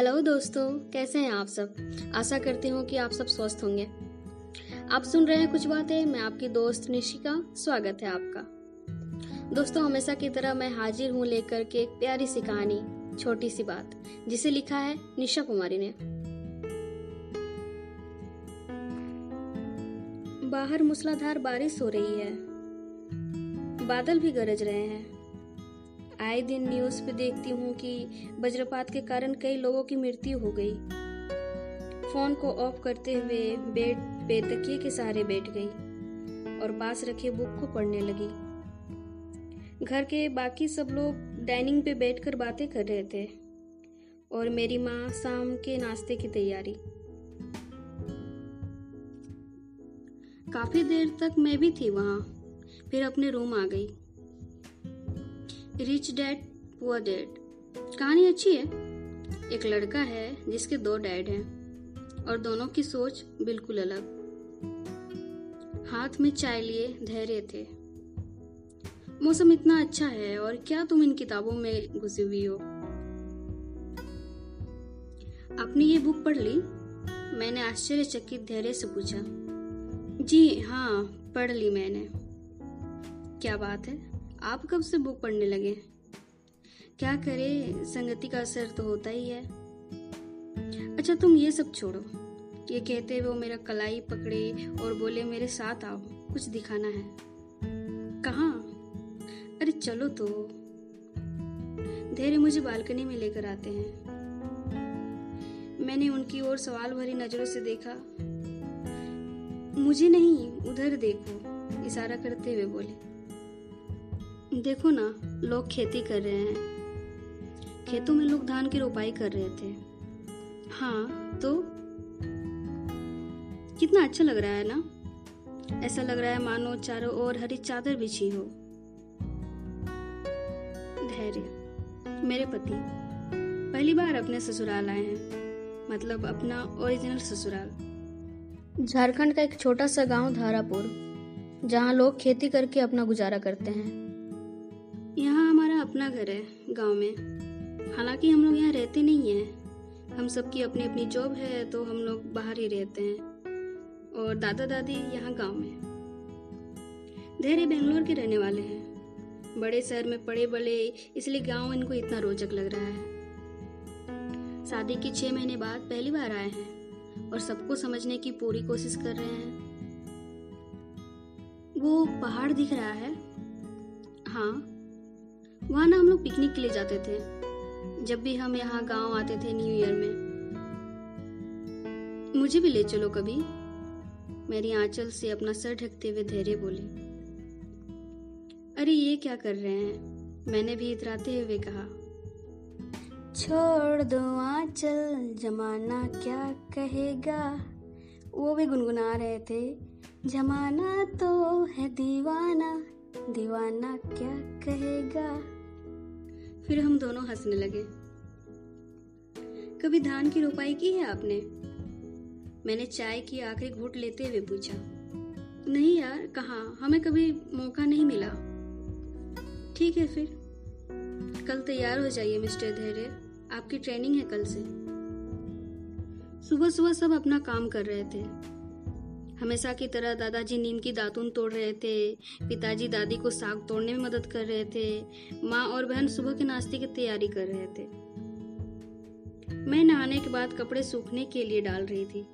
Hello दोस्तों, कैसे हैं आप सब? आशा करती हूँ कि आप सब स्वस्थ होंगे। आप सुन रहे हैं कुछ बातें, मैं आपकी दोस्त निशिका, स्वागत है आपका। दोस्तों, हमेशा की तरह मैं हाजिर हूँ लेकर के एक प्यारी सी कहानी, छोटी सी बात, जिसे लिखा है निशा कुमारी ने। बाहर मूसलाधार बारिश हो रही है। बादल भी गरज रहे हैं। आए दिन न्यूज़ पे देखती हूँ कि वज्रपात के कारण कई लोगों की मृत्यु हो गई। फ़ोन को ऑफ़ करते हुए बेड पे तकिए के सहारे बैठ गई और पास रखे बुक को पढ़ने लगी। घर के बाकी सब लोग डाइनिंग पे बैठकर बातें कर रहे थे और मेरी माँ शाम के नाश्ते की तैयारी। काफ़ी देर तक मैं भी थी वहाँ, फिर अपने रूम आ गई। रिच डैड पुअर डैड कहानी अच्छी है। एक लड़का है जिसके दो डैड हैं और दोनों की सोच बिल्कुल अलग। हाथ में चाय लिए धैर्य थे। मौसम इतना अच्छा है और क्या तुम इन किताबों में घुसी हुई हो? आपने ये बुक पढ़ ली? मैंने आश्चर्यचकित धैर्य से पूछा। जी हाँ पढ़ ली मैंने। क्या बात है? आप कब से बुक पढ़ने लगे? क्या करे? संगति का असर तो होता ही है। अच्छा तुम ये सब छोड़ो। ये कहते वो मेरा कलाई पकड़े और बोले, मेरे साथ आओ, कुछ दिखाना है। कहा? अरे, चलो तो। धैर्य मुझे बालकनी में लेकर आते हैं। मैंने उनकी ओर सवाल भरी नज़रों से देखा। मुझे नहीं, उधर देखो, इशारा करते हुए बोले। देखो ना, लोग खेती कर रहे हैं। खेतों में लोग धान की रोपाई कर रहे थे। हाँ तो कितना अच्छा लग रहा है ना? ऐसा लग रहा है मानो चारों ओर हरी चादर बिछी हो। धैर्य, मेरे पति, पहली बार अपने ससुराल आए हैं। मतलब अपना ओरिजिनल ससुराल। झारखंड का एक छोटा सा गाँव धारापुर, जहाँ लोग खेती करके अपना गुजारा करते हैं। यहाँ हमारा अपना घर है, गाँव में। हालाँकि हम लोग यहाँ रहते नहीं हैं। हम सबकी अपनी अपनी जॉब है तो हम लोग बाहर ही रहते हैं। और दादा दादी यहाँ गाँव में धैर्य बेंगलोर के रहने वाले हैं। बड़े शहर में पड़े बड़े इसलिए गाँव इनको इतना रोचक लग रहा है। शादी के छह महीने बाद पहली बार आए हैं और सबको समझने की पूरी कोशिश कर रहे हैं। वो पहाड़ दिख रहा है। हाँ वहाँ ना हम लोग पिकनिक के लिए जाते थे। जब भी हम यहाँ गाँव आते थे न्यू ईयर में। मुझे भी ले चलो कभी। मेरी आंचल से अपना सर ढकते हुए धैर्य बोले। अरे ये क्या कर रहे हैं? मैंने भी इतराते हुए कहा। छोड़ दो आंचल, जमाना क्या कहेगा? वो भी गुनगुना रहे थे। जमाना तो है दीवाना। दीवाना क्या कहेगा? फिर हम दोनों हंसने लगे। कभी धान की रोपाई की है आपने? मैंने चाय की आखिरी घूट लेते हुए पूछा। नहीं यार, कहा? हमें कभी मौका नहीं मिला। ठीक है फिर। कल तैयार हो जाइए, मिस्टर धैर्य। आपकी ट्रेनिंग है कल से। सुबह सुबह सब अपना काम कर रहे थे। हमेशा की तरह दादाजी नीम की दातुन तोड़ रहे थे, पिताजी दादी को साग तोड़ने में मदद कर रहे थे, माँ और बहन सुबह के नाश्ते की तैयारी कर रहे थे। मैं नहाने के बाद कपड़े सूखने के लिए डाल रही थी।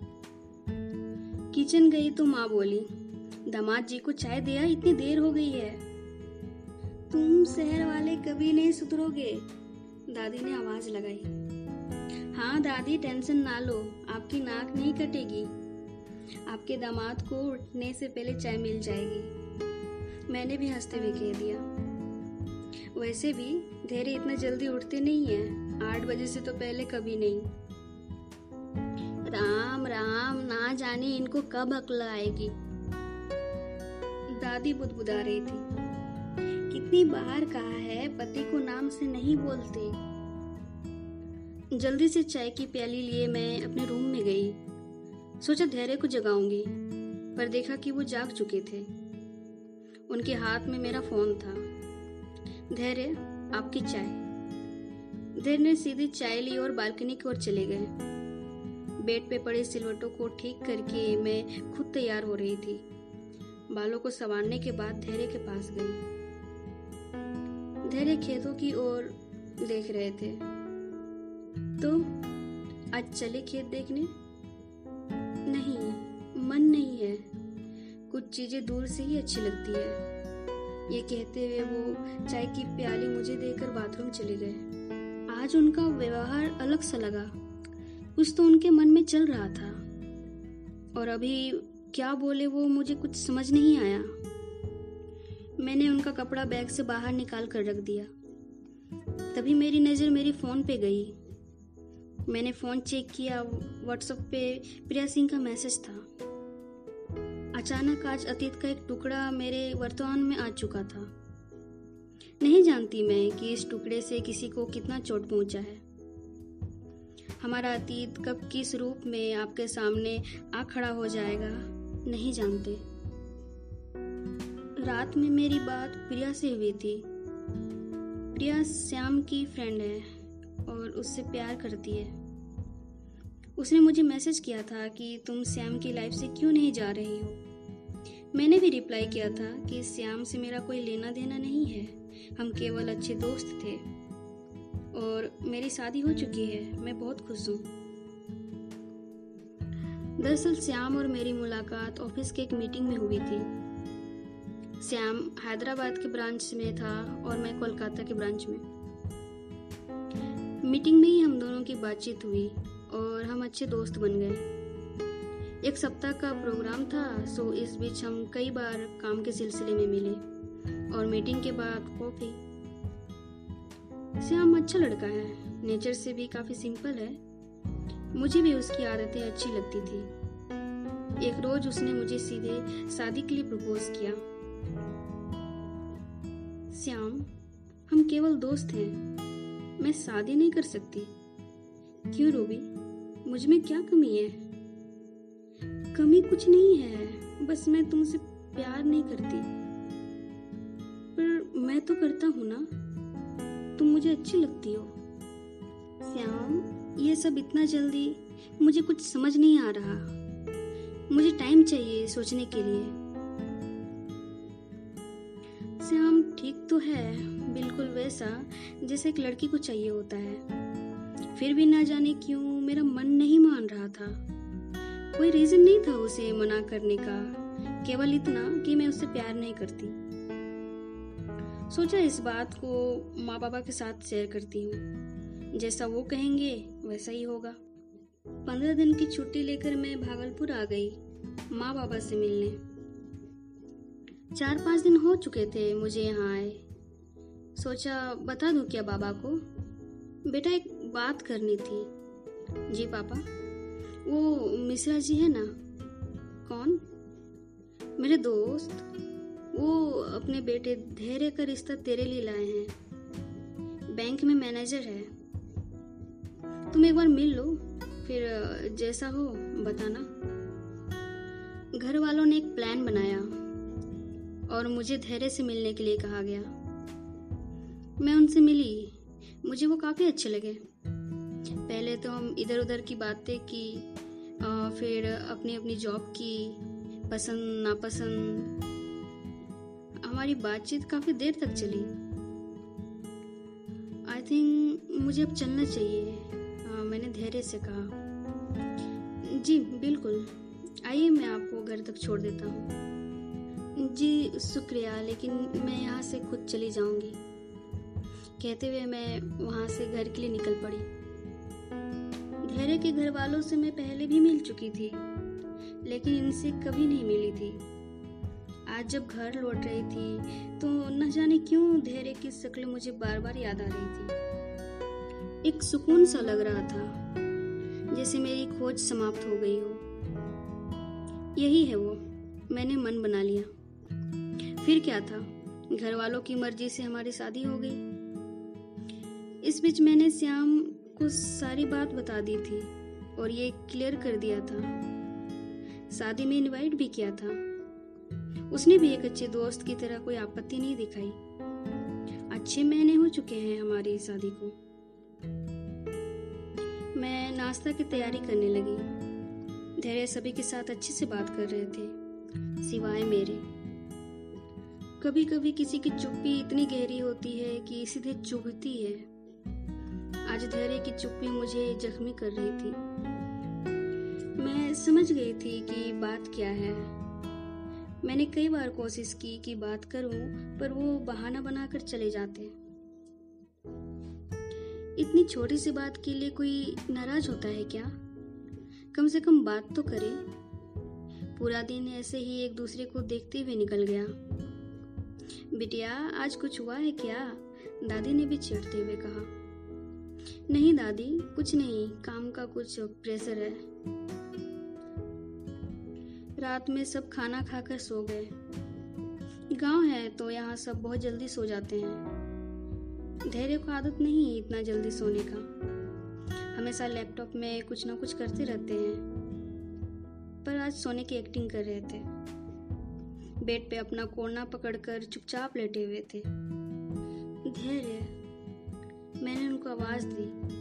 किचन गई तो माँ बोली, दामाद जी को चाय दिया, इतनी देर हो गई है। तुम शहर वाले कभी नहीं सुधरोगे। दादी ने आवाज़ लगाई हाँ दादी, टेंशन ना लो, आपकी नाक नहीं कटेगी। आपके दामाद को उठने से पहले चाय मिल जाएगी। मैंने भी हँसते हुए कह दिया। वैसे भी धैर्य इतना जल्दी उठते नहीं है। आठ बजे से तो पहले कभी नहीं। राम राम, ना जाने इनको कब अकल आएगी। दादी बुदबुदा रही थी। कितनी बार कहा है, पति को नाम से नहीं बोलते। जल्दी से चाय की प्याली लिए मैं अपने रूम में गई। सोचा धैर्य को जगाऊँगी, पर देखा कि वो जाग चुके थे। उनके हाथ में मेरा फ़ोन था। धैर्य, आपकी चाय। धैर्य ने सीधी चाय ली और बालकनी की ओर चले गए। बेड पे पड़े सिलवटों को ठीक करके मैं खुद तैयार हो रही थी। बालों को संवारने के बाद धैर्य के पास गई। धैर्य खेतों की ओर देख रहे थे। तो आज चले खेत देखने? नहीं, मन नहीं है। कुछ चीज़ें दूर से ही अच्छी लगती है। ये कहते हुए वो चाय की प्याली मुझे देकर बाथरूम चले गए। आज उनका व्यवहार अलग सा लगा। कुछ तो उनके मन में चल रहा था। और अभी क्या बोले वो मुझे कुछ समझ नहीं आया। मैंने उनका कपड़ा बैग से बाहर निकाल कर रख दिया। तभी मेरी नज़र मेरी फ़ोन पे गई। मैंने फ़ोन चेक किया व्हाट्सएप पे प्रिया सिंह का मैसेज था। अचानक आज अतीत का एक टुकड़ा मेरे वर्तमान में आ चुका था। नहीं जानती मैं कि इस टुकड़े से किसी को कितना चोट पहुँचा है। हमारा अतीत कब किस रूप में आपके सामने आ खड़ा हो जाएगा, नहीं जानते। रात में मेरी बात प्रिया से हुई थी। प्रिया श्याम की फ्रेंड है। और उससे प्यार करती है। उसने मुझे मैसेज किया था कि तुम श्याम की लाइफ से क्यों नहीं जा रही हो? मैंने भी रिप्लाई किया था कि श्याम से मेरा कोई लेना देना नहीं है। हम केवल अच्छे दोस्त थे। और मेरी शादी हो चुकी है। मैं बहुत खुश हूँ। दरअसल श्याम और मेरी मुलाकात ऑफ़िस के एक मीटिंग में हुई थी। श्याम हैदराबाद के ब्रांच में था और मैं कोलकाता के ब्रांच में। मीटिंग में ही हम दोनों की बातचीत हुई और हम अच्छे दोस्त बन गए। एक सप्ताह का प्रोग्राम था सो इस बीच हम कई बार काम के सिलसिले में मिले और मीटिंग के बाद कॉफ़ी। श्याम अच्छा लड़का है। नेचर से भी काफ़ी सिंपल है। मुझे भी उसकी आदतें अच्छी लगती थी। एक रोज उसने मुझे सीधे शादी के लिए प्रपोज किया। श्याम, हम केवल दोस्त हैं। मैं शादी नहीं कर सकती। क्यों रूबी? मुझमें क्या कमी है? कमी कुछ नहीं है। बस मैं तुमसे प्यार नहीं करती। पर मैं तो करता हूँ ना। तुम मुझे अच्छी लगती हो। श्याम, ये सब इतना जल्दी मुझे कुछ समझ नहीं आ रहा। मुझे टाइम चाहिए सोचने के लिए। तो है, बिल्कुल वैसा, जैसे एक लड़की को चाहिए होता है। फिर भी ना जाने क्यों मेरा मन नहीं मान रहा था। कोई रीजन नहीं था उसे मना करने का, केवल इतना कि मैं उससे प्यार नहीं करती। सोचा इस बात को माँ बाबा के साथ शेयर करती हूँ। जैसा वो कहेंगे, वैसा ही होगा। पंद्रह दिन की छुट्टी लेकर मैं भागलपुर आ गई माँ बाबा से मिलने। चार पाँच दिन हो चुके थे मुझे यहाँ आए। सोचा, बता दूँ क्या बाबा को? बेटा, एक बात करनी थी। जी पापा, वो मिश्रा जी है ना? कौन? मेरे दोस्त। वो अपने बेटे धैर्य का रिश्ता तेरे लिए लाए हैं। बैंक में मैनेजर है। तुम एक बार मिल लो, फिर, जैसा हो, बताना। घर वालों ने एक प्लान बनाया। और मुझे धैर्य से मिलने के लिए कहा गया। मैं उनसे मिली। मुझे वो काफ़ी अच्छे लगे। पहले तो हम इधर उधर की बातें की आ, फिर अपनी अपनी जॉब की पसंद नापसंद। हमारी बातचीत काफ़ी देर तक चली। आई थिंक मुझे अब चलना चाहिए। आ, मैंने धैर्य से कहा। जी बिल्कुल। आइए मैं आपको घर तक छोड़ देता हूँ। जी, शुक्रिया, लेकिन मैं यहाँ से खुद चली जाऊँगी। कहते हुए मैं वहाँ से घर के लिए निकल पड़ी। धैर्य के घर वालों से मैं पहले भी मिल चुकी थी, लेकिन इनसे कभी नहीं मिली थी। आज जब घर लौट रही थी तो न जाने क्यों धैर्य की शक्ल मुझे बार बार याद आ रही थी। एक सुकून सा लग रहा था, जैसे मेरी खोज समाप्त हो गई हो। यही है वो, मैंने मन बना लिया। फिर क्या था? घर वालों की मर्ज़ी से हमारी शादी हो गई। इस बीच मैंने श्याम को सारी बात बता दी थी और ये क्लियर कर दिया था। शादी में इनवाइट भी किया था। उसने भी एक अच्छे दोस्त की तरह कोई आपत्ति नहीं दिखाई। अच्छे महीने हो चुके हैं हमारी शादी को। मैं नाश्ता की तैयारी करने लगी। धैर्य सभी के साथ अच्छे से बात कर रहे थे, सिवाय मेरे। कभी कभी किसी की चुप्पी इतनी गहरी होती है कि सीधे चुभती है। आज धैर्य की चुप्पी मुझे जख्मी कर रही थी। मैं समझ गई थी कि बात क्या है। मैंने कई बार कोशिश की कि बात करूँ, पर वो बहाना बनाकर चले जाते। इतनी छोटी सी बात के लिए कोई नाराज़ होता है क्या? कम से कम बात तो करे। पूरा दिन ऐसे ही एक दूसरे को देखते हुए निकल गया। बिटिया, आज कुछ हुआ है क्या? दादी ने भी चिढ़ते हुए कहा। नहीं दादी, कुछ नहीं, काम का कुछ प्रेशर है। रात में सब खाना खाकर सो गए। गाँव है तो यहाँ सब बहुत जल्दी सो जाते हैं। धैर्य को आदत नहीं इतना जल्दी सोने का। हमेशा लैपटॉप में कुछ ना कुछ करते रहते हैं। पर आज सोने की एक्टिंग कर रहे थे। बेड पे अपना कोना पकड़कर चुपचाप लेटे हुए थे। धैर्य। मैंने उनको आवाज़ दी।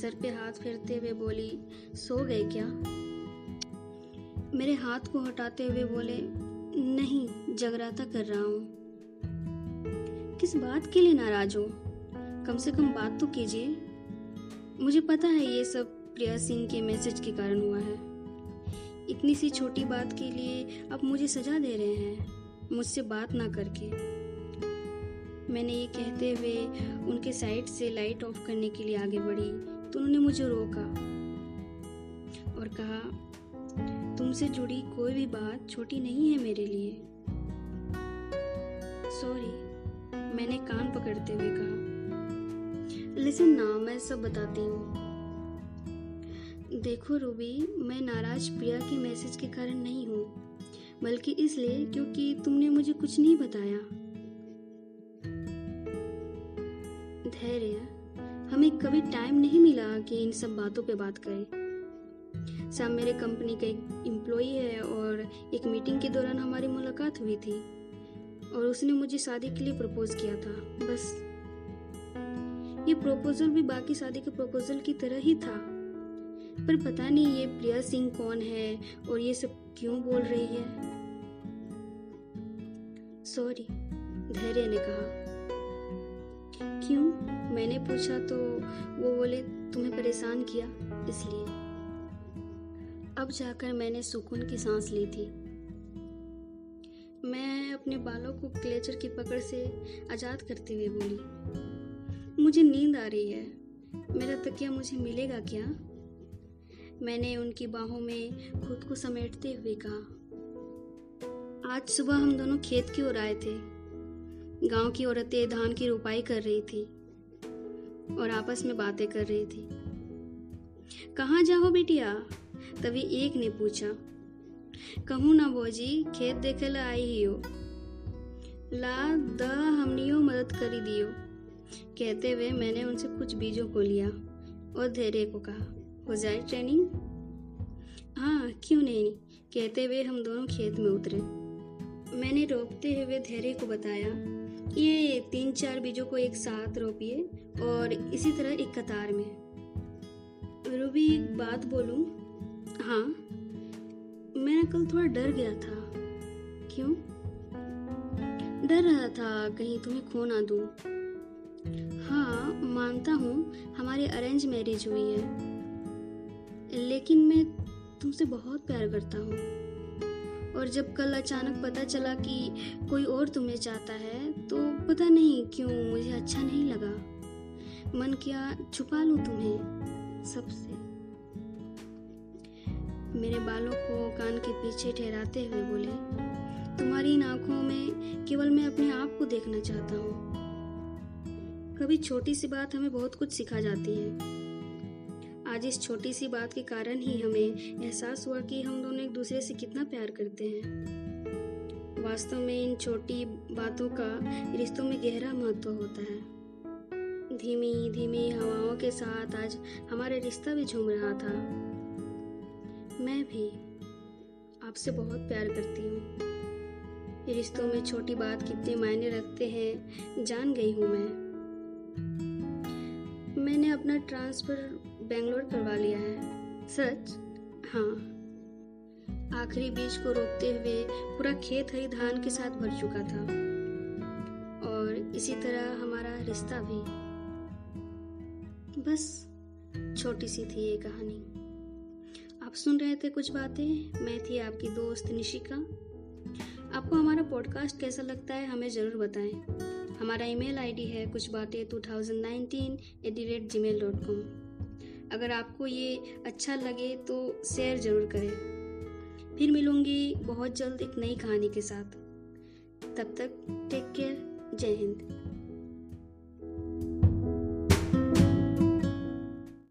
सर पे हाथ फेरते हुए बोली, सो गए क्या? मेरे हाथ को हटाते हुए बोले, नहीं जगराता कर रहा हूँ। किस बात के लिए नाराज़ हो? कम से कम बात तो कीजिए। मुझे पता है ये सब प्रिया सिंह के मैसेज के कारण हुआ है। इतनी सी छोटी बात के लिए आप मुझे सजा दे रहे हैं। मुझसे बात ना करके। मैंने ये कहते हुए उनके साइड से लाइट ऑफ़ करने के लिए आगे बढ़ी तो उन्होंने मुझे रोका और कहा, तुमसे जुड़ी कोई भी बात छोटी नहीं है मेरे लिए। सॉरी मैंने कान पकड़ते हुए कहा। लिसन ना, मैं सब बताती हूँ। देखो रूबी, मैं नाराज़ प्रिया के मैसेज के कारण नहीं हूँ, बल्कि इसलिए क्योंकि तुमने मुझे कुछ नहीं बताया। धैर्य, हमें कभी टाइम नहीं मिला कि इन सब बातों पे बात करें। सैम मेरे कंपनी का एक एम्प्लॉई है और एक मीटिंग के दौरान हमारी मुलाकात हुई थी और उसने मुझे शादी के लिए प्रपोज किया था, बस। ये प्रपोजल भी बाकी शादी के प्रपोजल की तरह ही था। पर पता नहीं ये प्रिया सिंह कौन है और ये सब क्यों बोल रही है। सॉरी धैर्य ने कहा। क्यों? मैंने पूछा तो वो बोले, तुम्हें परेशान किया, इसलिए। अब जाकर मैंने सुकून की सांस ली थी। मैं अपने बालों को क्लेचर की पकड़ से आज़ाद करते हुए बोली, मुझे नींद आ रही है। मेरा तकिया मुझे मिलेगा क्या? मैंने उनकी बाहों में खुद को समेटते हुए कहा, आज सुबह हम दोनों खेत की ओर आए थे। गाँव की औरतें धान की रुपाई कर रही थी और आपस में बातें कर रही थी। कहाँ जाओ बेटिया? तभी एक ने पूछा। कहूँ ना भौजी, खेत देखे ला आई ही हो ला द हमनियो मदद करी दियो। कहते हुए मैंने उनसे कुछ बीजों को लिया और धैर्य को कहा। हो जाए, ट्रेनिंग? हाँ क्यों नहीं? कहते हुए हम दोनों खेत में उतरे। मैंने रोपते हुए धैर्य को बताया, ये तीन चार बीजों को एक साथ रोपिए और इसी तरह एक कतार में। रूबी एक बात बोलूँ? हाँ। मैं कल थोड़ा डर गया था। क्यों? डर रहा था, कहीं तुम्हें खो ना दूँ। हाँ मानता हूँ, हमारी अरेंज मैरिज हुई है। लेकिन मैं तुमसे बहुत प्यार करता हूँ। और जब कल अचानक पता चला कि कोई और तुम्हें चाहता है तो पता नहीं क्यों मुझे अच्छा नहीं लगा। मन किया, छुपा लूँ तुम्हें सबसे। मेरे बालों को कान के पीछे ठहराते हुए बोले, तुम्हारी इन आँखों में केवल मैं अपने आप को देखना चाहता हूँ। कभी छोटी सी बात हमें बहुत कुछ सिखा जाती है। आज इस छोटी सी बात के कारण ही हमें एहसास हुआ कि हम दोनों एक दूसरे से कितना प्यार करते हैं। वास्तव में इन छोटी बातों का रिश्तों में गहरा महत्व होता है। धीमी धीमी हवाओं के साथ आज हमारा रिश्ता भी झूम रहा था। मैं भी आपसे बहुत प्यार करती हूँ। रिश्तों में छोटी बात कितने मायने रखते हैं, जान गई हूँ मैं। मैंने अपना ट्रांसफ़र बेंगलोर करवा लिया है। सच? हाँ। आखिरी बीज को रोकते हुए पूरा खेत हरी धान के साथ भर चुका था। और इसी तरह हमारा रिश्ता भी। बस, छोटी सी थी ये कहानी। आप सुन रहे थे कुछ बातें? मैं थी आपकी दोस्त निशिका। आपको हमारा पॉडकास्ट कैसा लगता है हमें ज़रूर बताएँ। हमारा ईमेल आईडी है कुछ बातें two thousand nineteen at the rate gmail dot com अगर आपको ये अच्छा लगे तो शेयर ज़रूर करें। फिर मिलूँगी बहुत जल्द एक नई कहानी के साथ। तब तक टेक केयर जय हिंद।